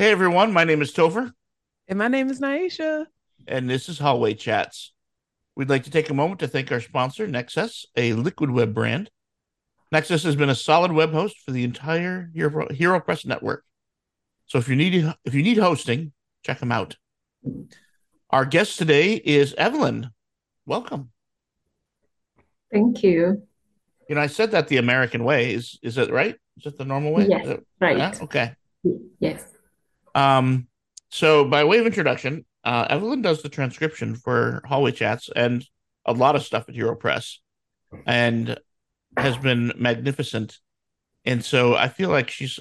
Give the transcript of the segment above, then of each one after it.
Hey everyone, my name is Topher, And my name is Nyasha. and this is Hallway Chats. We'd like to take a moment to thank our sponsor, Nexcess, a liquid web brand. Nexcess has been a solid web host for the entire Hero, HeroPress network. So if you need if you need hosting, check them out. Our guest today is Evelyn. Welcome. Thank you. You know, I said that the American way is is it right? Is it the normal way? Yes, right. yeah? Okay. Yes. Um, so by way of introduction, uh, Evelyn does the transcription for Hallway Chats and a lot of stuff at HeroPress, and has been magnificent. And so I feel like she's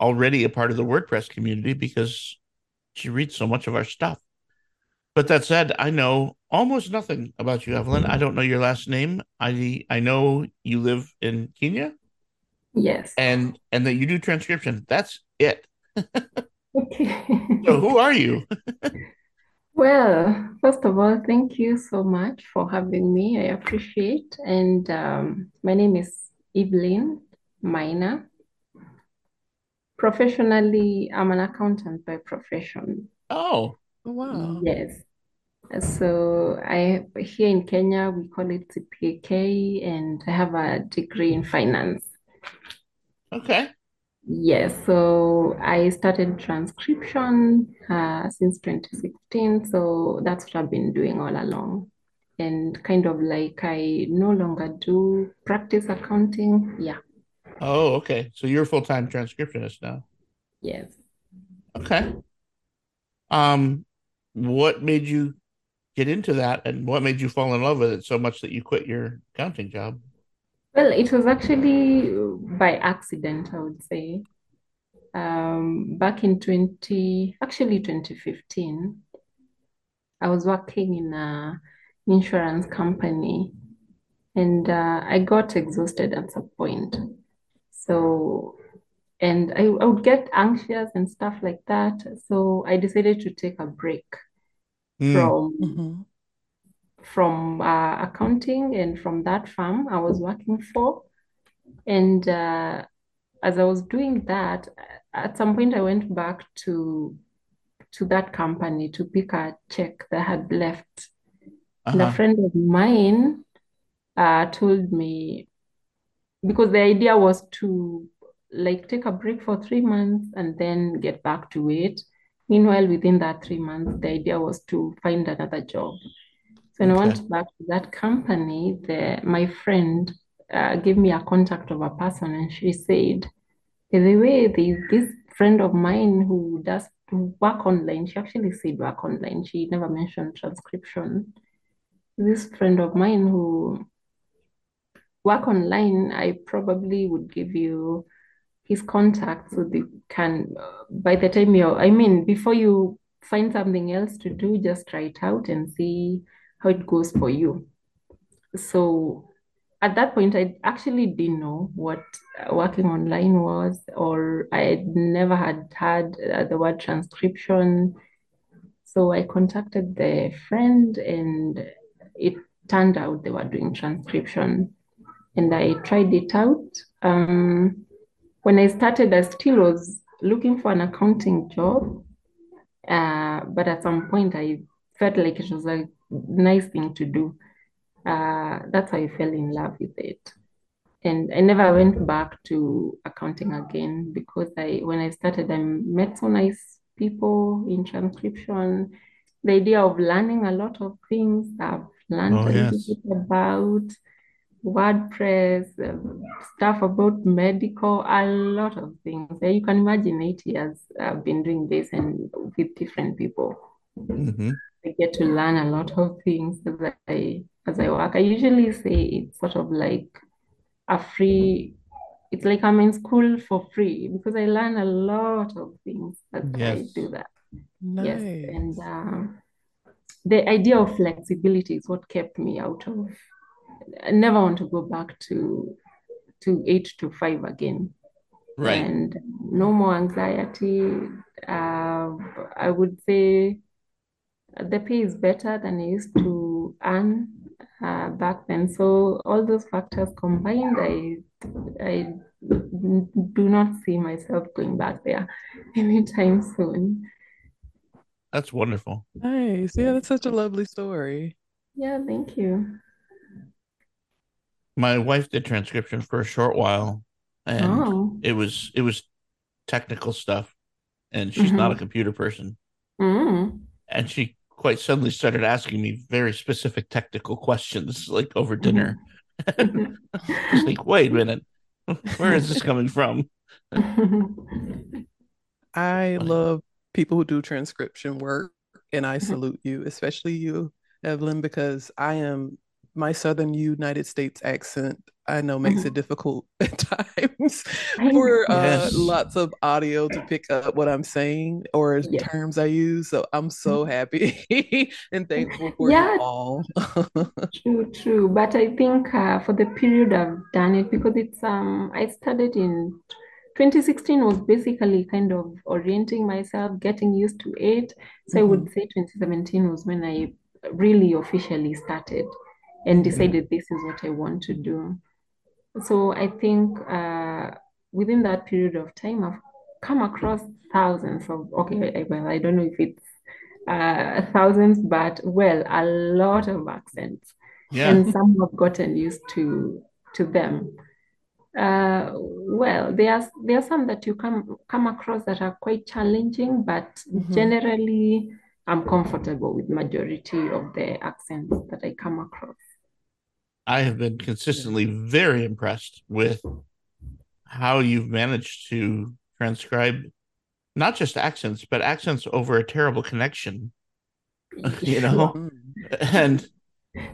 already a part of the WordPress community because she reads so much of our stuff. But that said, I know almost nothing about you, Evelyn. I don't know your last name. I I know you live in Kenya Yes. and and that you do transcription. That's it. Okay. So who are you? Well, first of all, thank you so much for having me. I appreciate. And um, my name is Evelyn Maina. Professionally, I'm an accountant by profession. Oh, Oh, wow. Yes. So I here in Kenya we call it CPK, and I have a degree in finance. okay. Yes, so I started transcription uh, since 2016. So that's what I've been doing all along. And kind of like I no longer do practice accounting. Yeah, Oh, okay. So you're a full-time transcriptionist now. yes. Okay. Um, what made you get into that and what made you fall in love with it so much that you quit your accounting job? Well, it was actually by accident, I would say. Um, back in 20, actually 2015, I was working in a insurance company and uh, I got exhausted at some point. So, and I, I would get anxious and stuff like that. So I decided to take a break Hmm. from Mhm. From uh, accounting and from that firm I was working for. And uh, as I was doing that, at some point I went back to to that company to pick a check that had left. And a Uh-huh. friend of mine uh, told me because the idea was to like take a break for three months and then get back to it. Meanwhile, within that three months, the idea was to find another job. So when I went back to that company, the my friend uh, gave me a contact of a person, and she said, "By the way, there's this friend of mine who does work online." She actually said work online. She never mentioned transcription. This friend of mine who work online, I probably would give you his contact so they can, uh, by the time you're, I mean, before you find something else to do, just try it out and see how it goes for you. So at that point, I actually didn't know what uh, working online was, or I never had had uh, the word transcription. So I contacted the friend, and it turned out they were doing transcription, and I tried it out. Um, when I started, I still was looking for an accounting job, uh, but at some point, I felt like it was a nice thing to do. Uh, that's how I fell in love with it. And I never went back to accounting again because I, when I started, I met so nice people in transcription. The idea of learning a lot of things I've learned Oh, a little bit about WordPress, um, stuff about medical, a lot of things. You can imagine eight years I've been doing this and with different people. hmm I get to learn a lot of things as I as I work. I usually say it's sort of like a free, it's like I'm in school for free because I learn a lot of things as I Yes. do that. Yes, and Nice. um, the idea of flexibility is what kept me out of. I never want to go back to to eight to five again, Right. and no more anxiety. Uh, I would say the pay is better than I used to earn uh, back then. So all those factors combined, I I do not see myself going back there anytime soon. That's wonderful. Nice. Yeah, that's such a lovely story. Yeah, thank you. My wife did transcription for a short while, and Oh. it was it was technical stuff, and she's not a Mm-hmm. computer person, Mm. and she quite suddenly started asking me very specific technical questions, like over dinner. It's like, wait a minute, where is this coming from? I love people who do transcription work, and I mm-hmm. salute you, especially you, Evelyn, because I am my Southern United States accent, I know makes it difficult at times for uh, Yes. lots of audio to pick up what I'm saying or Yes. terms I use. So I'm so happy and thankful for Yeah. you all. True, true. But I think uh, for the period I've done it, because it's um I started in 2016 was basically kind of orienting myself, getting used to it. So I would say 2017 was when I really officially started and decided this is what I want to do. So I think uh, within that period of time, I've come across thousands of, okay, I- well, I don't know if it's uh, thousands, but well, a lot of accents, Yeah, and some have gotten used to to them. Uh, well, there are there are some that you come come across that are quite challenging, but Mhm. generally, I'm comfortable with majority of the accents that I come across. I have been consistently very impressed with how you've managed to transcribe not just accents, but accents over a terrible connection. You know? Mm. And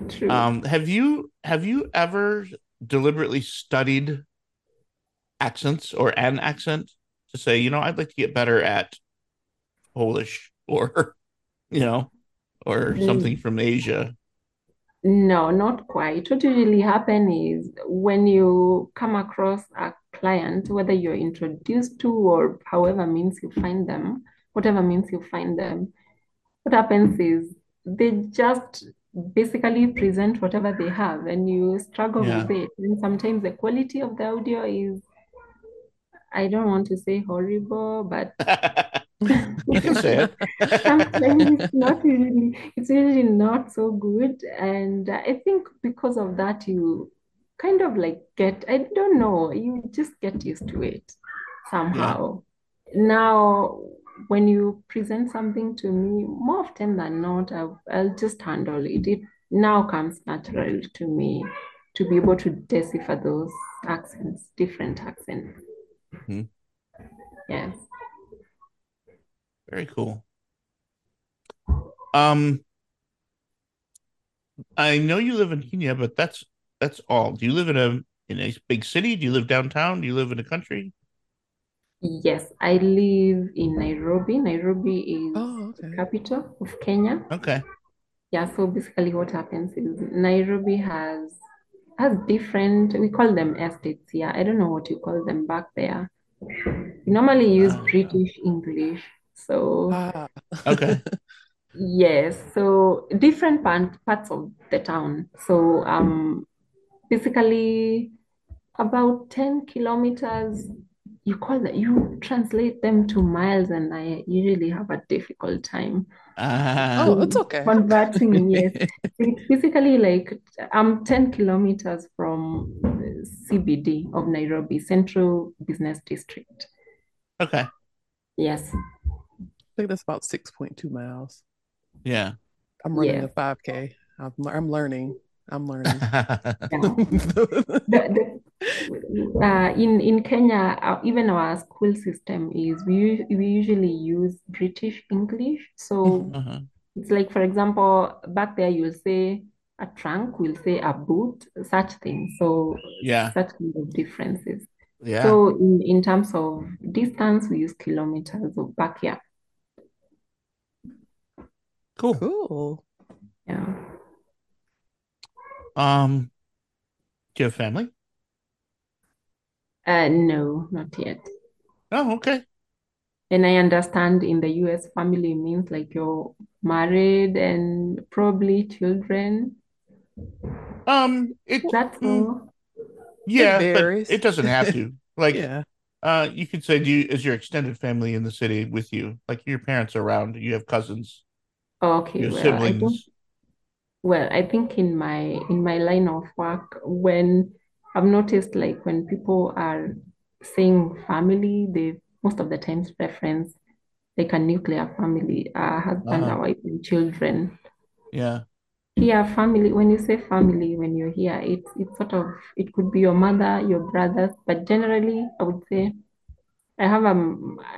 True. um, have you have you ever deliberately studied accents or an accent to say, you know, I'd like to get better at Polish or you know, or something from Asia? No, not quite. What usually happen is when you come across a client, whether you're introduced to or however means you find them, whatever means you find them, what happens is they just basically present whatever they have and you struggle Yeah. with it. And sometimes the quality of the audio is, I don't want to say horrible, but You can say it. sometimes it's not really, it's really not so good. And I think because of that, you kind of like get, I don't know, you just get used to it somehow. Now, when you present something to me, more often than not, I'll, I'll just handle it. It now comes natural to me to be able to decipher those accents, different accents. Mhm. Yes. Very cool. Um, I know you live in Kenya, but that's that's all. Do you live in a in a big city? Do you live downtown? Do you live in the country? Yes, I live in Nairobi. Nairobi is Oh, the okay. capital of Kenya. Okay. Yeah, so basically what happens is Nairobi has has different, we call them estates here. I don't know what you call them back there. We normally use Ah. British English. So Ah. Okay. yes, so different part, parts of the town. So um basically about 10 kilometers, you call that you translate them to miles, and I usually have a difficult time Ah, Oh, it's okay. converting, yes. It's basically like I'm 10 kilometers from uh, CBD of Nairobi, Central Business District. okay. Yes, I think that's about 6.2 miles. Yeah. I'm running Yeah. a 5K. I'm, I'm learning. I'm learning. The, the, uh, in in Kenya, uh, even our school system is we we usually use British English. So Uh-huh. it's like, for example, back there you'll say a trunk, we'll say a boot, such things. So Yeah. such kind of differences. Yeah. So in, in terms of distance, we use kilometers of back here. Cool. Cool. Yeah. Um, do you have family? Uh, no, not yet. Oh, okay. And I understand in the US, family means like you're married and probably children. Um, it That's mm, all. yeah, but varies. it doesn't have to. Like, Yeah. uh, you could say, do you is your extended family in the city with you? Like your parents around, you have cousins, Okay, you have well, I think siblings. well, I think in my in my line of work, when I've noticed like when people are saying family, they most of the times reference like a nuclear family, a husband, a Uh-huh. wife, and children. Yeah. Here, family, when you say family, when you're here, it's it's sort of it could be your mother, your brothers, but generally, I would say I have a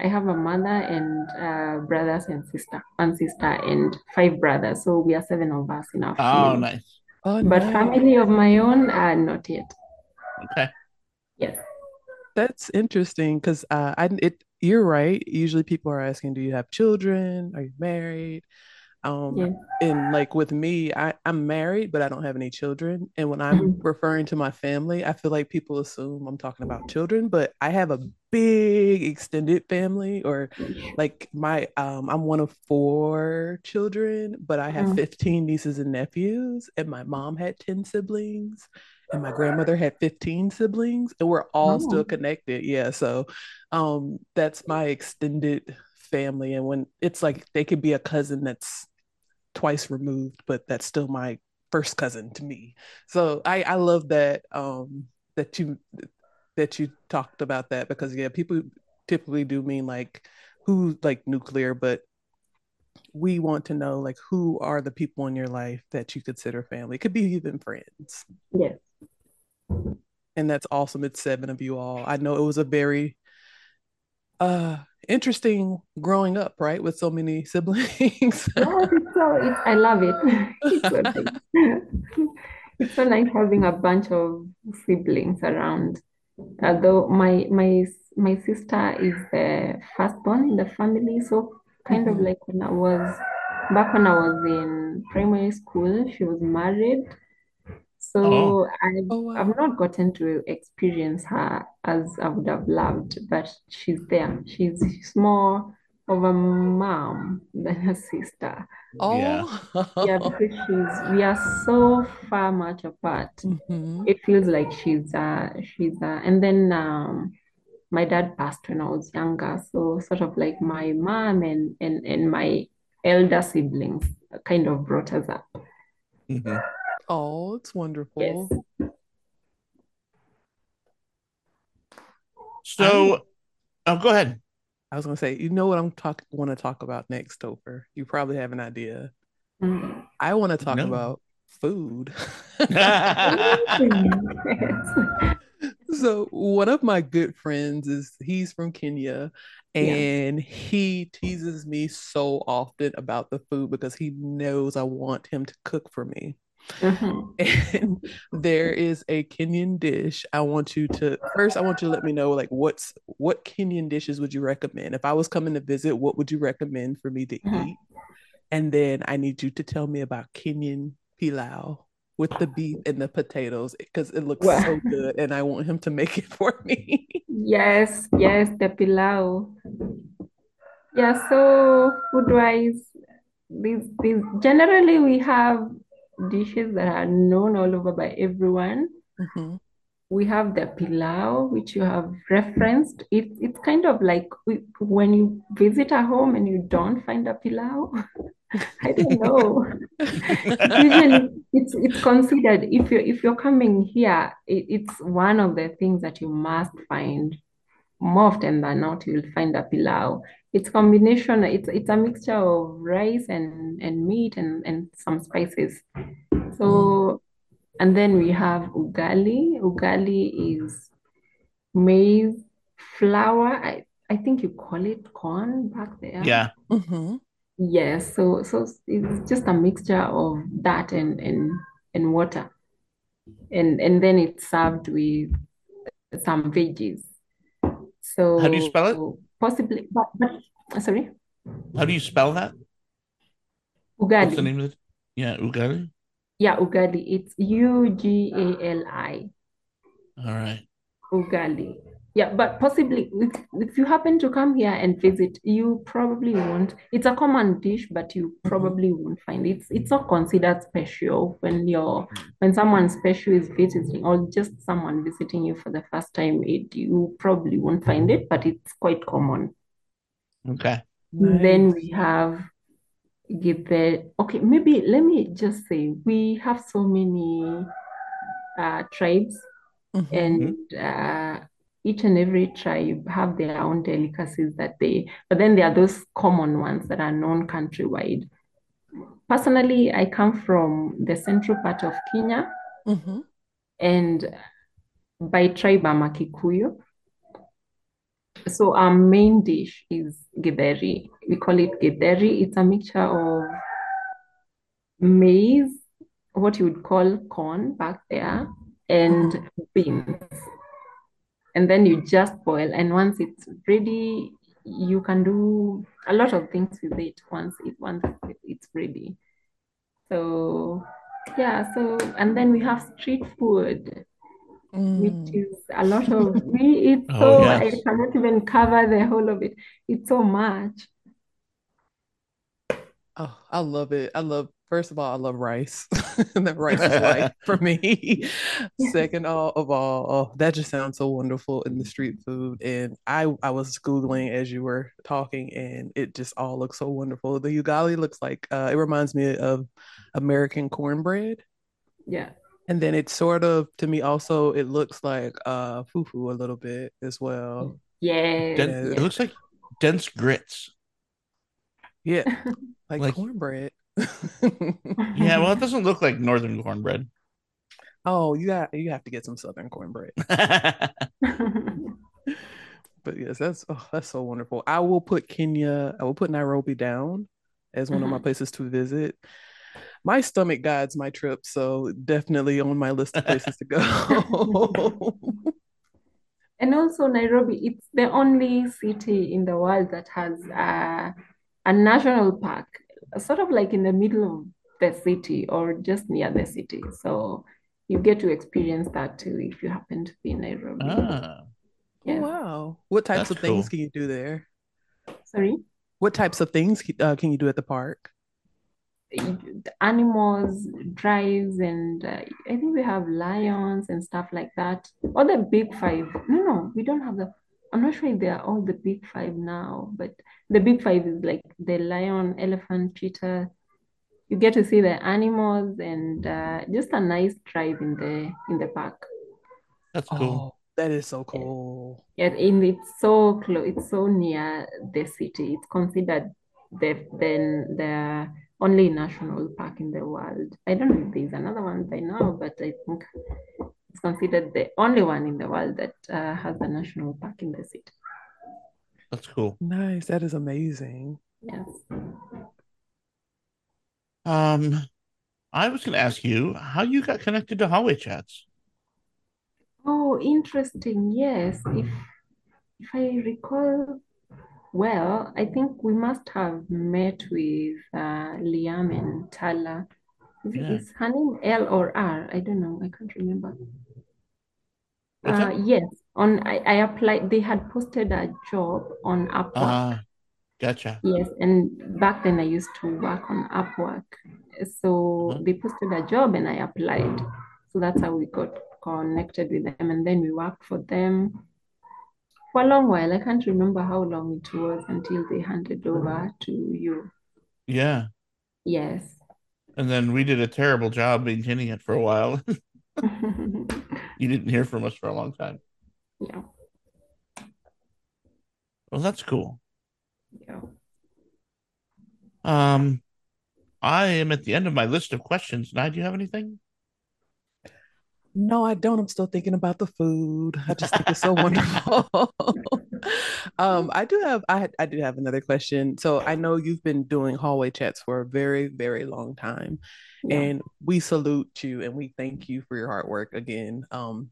I have a mother and uh, brothers and sister, one sister and five brothers. So we are seven of us in our family. Oh, nice. Oh, But nice. family of my own are not yet. Okay. Yes. That's interesting because uh, I it you're right. Usually people are asking, do you have children? Are you married? Um, Yes. and like with me, I, I'm married, but I don't have any children. And when I'm Mhm. referring to my family, I feel like people assume I'm talking about children, but I have a big extended family, or like my um, I'm one of four children, but I have Mm. 15 nieces and nephews, and my mom had 10 siblings, and my grandmother had 15 siblings, and we're all still Oh, connected. Yeah, so um, that's my extended family. And when it's like they could be a cousin that's twice removed, but that's still my first cousin to me. So I I love that um that you that you talked about that because yeah, people typically do mean like who like nuclear, but we want to know like who are the people in your life that you consider family. It could be even friends. yes. And that's awesome. It's seven of you all. I know it was a very uh interesting growing up, right? With so many siblings. Yes, so it's I love it. It's so nice. It's so nice having a bunch of siblings around. Although my my my sister is the firstborn in the family, so kind of Mhm. like when I was back when I was in primary school, she was married. Oh. So I've Oh I've not gotten to experience her as I would have loved, but she's there. She's, she's more of a mom than a sister. Oh, yeah, because she's we are so far much apart. hmm It feels like she's uh she's uh and then um my dad passed when I was younger, so sort of like my mom and and and my elder siblings kind of brought us up. hmm Oh, it's Yes. wonderful. I So, oh, go ahead. I was gonna say, you know what I'm talk want to talk about next, Topher. You probably have an idea. Mm. I want to talk No. about food. So one of my good friends is he's from Kenya Yeah. and he teases me so often about the food because he knows I want him to cook for me. Mhm. And there is a Kenyan dish. I want you to first I want you to let me know like what's what Kenyan dishes would you recommend? If I was coming to visit, what would you recommend for me to Mhm. eat? And then I need you to tell me about Kenyan pilau with the beef and the potatoes because it looks so good and I want him to make it for me. yes, yes, the pilau. Yeah, so food-wise, these these generally we have dishes that are known all over by everyone. Mhm. We have the pilau, which you have referenced. It's it's kind of like we, when you visit a home and you don't find a pilau. I don't know. Usually, it's it's considered if you're if you're coming here, it, it's one of the things that you must find. More often than not, you'll find a pilau. It's combination. It's it's a mixture of rice and and meat and and some spices. So and then we have ugali. Ugali is maize flour. I I think you call it corn back there. Yeah. Mhm. Yes, so so it's just a mixture of that and and and water, and and then it's served with some veggies. How do you spell it? Possibly, but, but uh, sorry, How do you spell that? Ugali. What's the name of it? Yeah, ugali. Yeah, ugali. It's U-G-A-L-I. All right. Ugali. Yeah, but possibly if, if you happen to come here and visit, you probably won't. It's a common dish, but you Mhm. probably won't find it. It's it's not considered special when you're when someone special is visiting or just someone visiting you for the first time, it you probably won't find it, but it's quite common. Okay. Then we have Gibet. Okay, maybe let me just say we have so many uh, tribes Mhm. and uh, each and every tribe have their own delicacies that they, but then there are those common ones that are known countrywide. Personally, I come from the central part of Kenya, Mhm. and by tribe, I'm a Kikuyu. So our main dish is githeri. We call it githeri. It's a mixture of maize, what you would call corn back there, and beans. And then you just boil and once it's ready you can do a lot of things with it once it once it's ready so yeah so and then we have street food which Mm. is a lot of we it's Oh so I cannot even cover the whole of it it's so much Oh, I love it. I love, first of all, I love rice. That rice is life for me. Second all of all, oh, that just sounds so wonderful in the street food. And I I was Googling as you were talking, and it just all looks so wonderful. The ugali looks like uh, it reminds me of American cornbread. yeah And then it's sort of to me also it looks like uh fufu a little bit as well. yes Den- Yeah, it looks like dense grits. yeah, like Like cornbread. yeah, well, it doesn't look like northern cornbread. Oh, you got you have to get some southern cornbread. But yes, that's oh, that's so wonderful. I will put Kenya, I will put Nairobi down as one of my Mhm. places to visit. My stomach guides my trip, so definitely on my list of places to go. And also Nairobi, it's the only city in the world that has a, a national park, sort of like in the middle of the city or just near the city. So you get to experience that too if you happen to be in Nairobi. ah, Oh wow. What types that's of things cool. can you do there? Sorry. What types of things uh, can you do at the park? Animals, drives, and uh, I think we have lions and stuff like that. Or the big five. No, no, we don't have the. I'm not sure if they are all the big five now, but the big five is like the lion, elephant, cheetah. You get to see the animals and uh, just a nice drive in the in the park. That's cool. Oh, that is so cool. yeah, and it's so close. It's so near the city. It's considered the then the only national park in the world. I don't know if there's another one by now, but I think it's considered the only one in the world that uh, has a national park in the city. That's cool. Nice. That is amazing. Yes. Um, I was going to ask you how you got connected to hallway chats. Oh, interesting. Yes. If if I recall well, I think we must have met with uh, Liam and Tala. Is, Yeah. is her name L or R? I don't know. I can't remember. Uh, yes, on I, I applied. They had posted a job on Upwork. Ah, gotcha. Yes, and back then I used to work on Upwork. So Uh-huh. they posted a job and I applied. So that's how we got connected with them. And then we worked for them for a long while. I can't remember how long it was until they handed over to you. Yeah. Yes. And then we did a terrible job maintaining it for a while. You didn't hear from us for a long time. Yeah, Well, that's cool. yeah. Um, I am at the end of my list of questions. Now, do you have anything? No, I don't. I'm still thinking about the food. I just think it's so wonderful. Um, I do have I I do have another question. So I know you've been doing hallway chats for a very, very long time, Yeah. and we salute you and we thank you for your hard work again. Um,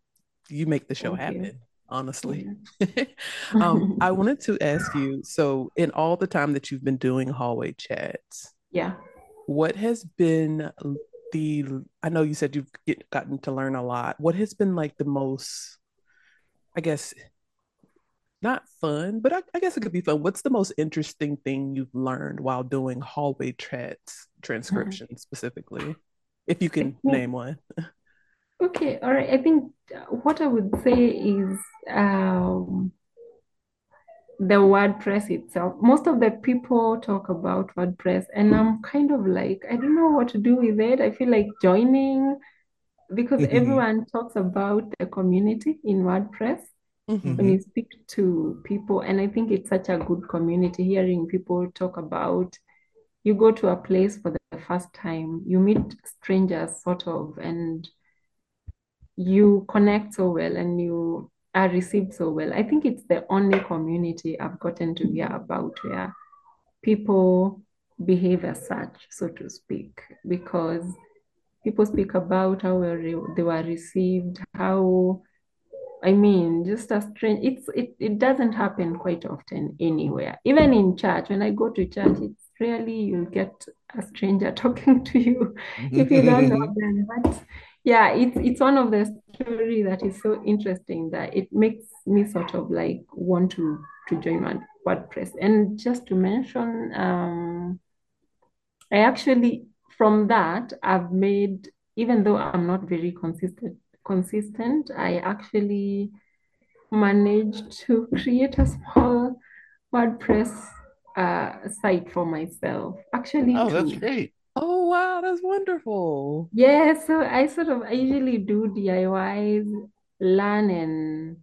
you make the show Thank you. happen, honestly. Yeah. Um, I wanted to ask you, so in all the time that you've been doing hallway chats, Yeah. what has been the, I know you said you've get, gotten to learn a lot. What has been like the most, I guess, not fun, but I, I, guess it could be fun. What's the most interesting thing you've learned while doing hallway chats transcription mm-hmm. specifically, if you can name one? Okay, all right. I think what I would say is um, the WordPress itself. Most of the people talk about WordPress, and I'm kind of like, I don't know what to do with it. I feel like joining because mm-hmm. everyone talks about the community in WordPress mm-hmm. when you speak to people. And I think it's such a good community hearing people talk about you go to a place for the first time, you meet strangers, sort of, and you connect so well and you are received so well. I think it's the only community I've gotten to hear about where people behave as such, so to speak, because people speak about how they were received, how I mean, just a strange. It's it it doesn't happen quite often anywhere. Even in church, when I go to church, it's rarely you'll get a stranger talking to you if you don't know them. But yeah, it's it's one of the story that is so interesting that it makes me sort of like want to to join WordPress. And just to mention, um, I actually from that I've made even though I'm not very consistent consistent, I actually managed to create a small WordPress uh, site for myself. Actually, oh, that's great. Wow, that's wonderful. Yeah, so I sort of I usually do DIYs, learn and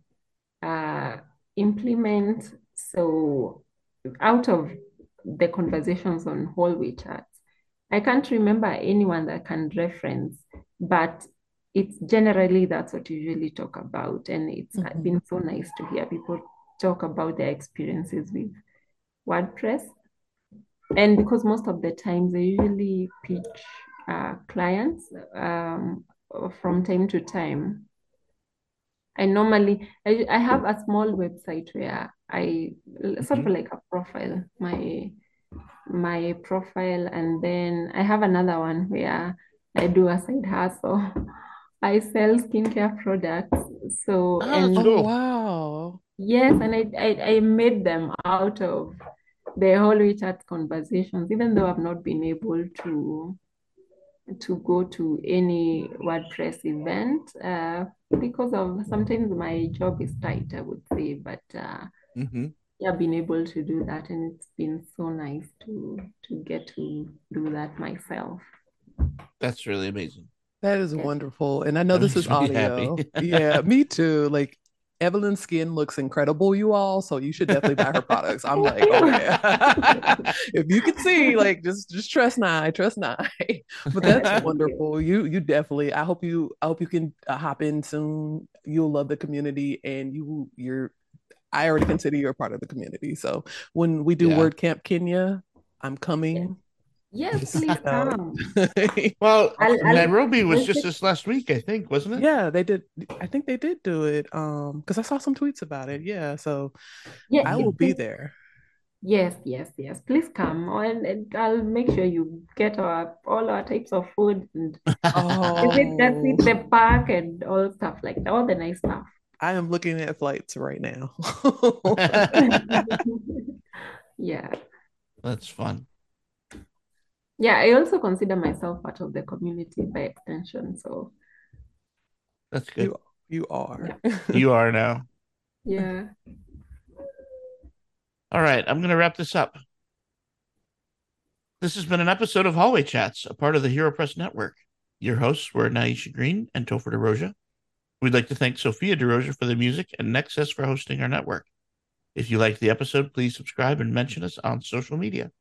uh, implement. So out of the conversations on hallway chats, I can't remember anyone that can reference, but it's generally that's what you usually talk about. And it's mm-hmm. been so nice to hear people talk about their experiences with WordPress and because most of the times I usually pitch uh, clients um, from time to time. I normally I, I have a small website where I sort of mm-hmm. like a profile my my profile and then I have another one where I do a side hustle. I sell skincare products. So oh, and oh, wow. Yes, and I, I I made them out of the hallway chat conversations, even though I've not been able to to go to any WordPress event uh, because of sometimes my job is tight, I would say, but uh, mm-hmm. yeah, I've been able to do that, and it's been so nice to to get to do that myself. That's really amazing. That is wonderful, and I know that this is audio. yeah, me too. Like Evelyn's skin looks incredible, you all. So you should definitely buy her products. I'm like, oh yeah. if you can see, like, just just trust Nye, trust Nye. but that's wonderful. You you definitely. I hope you. I hope you can uh, hop in soon. You'll love the community, and you you're. I already consider you a part of the community. So when we do yeah. WordCamp Kenya, I'm coming. Yes, please come. well, I'll, I'll, Nairobi was just this last week, I think, wasn't it? Yeah, they did. I think they did do it. Um, because I saw some tweets about it. Yeah, so yeah, I will be there. Yes, yes, yes. Please come, and, and I'll make sure you get our all our types of food and oh. visit, visit the park and all stuff like that, all the nice stuff. I am looking at flights right now. yeah, that's fun yeah, I also consider myself part of the community by extension. So that's good. You, you are. Yeah. you are now. Yeah. All right, I'm going to wrap this up. This has been an episode of Hallway Chats, a part of the HeroPress Network. Your hosts were Nyasha Green and Topher DeRosia. We'd like to thank Sophia DeRosia for the music and Nexcess for hosting our network. If you liked the episode, please subscribe and mention us on social media.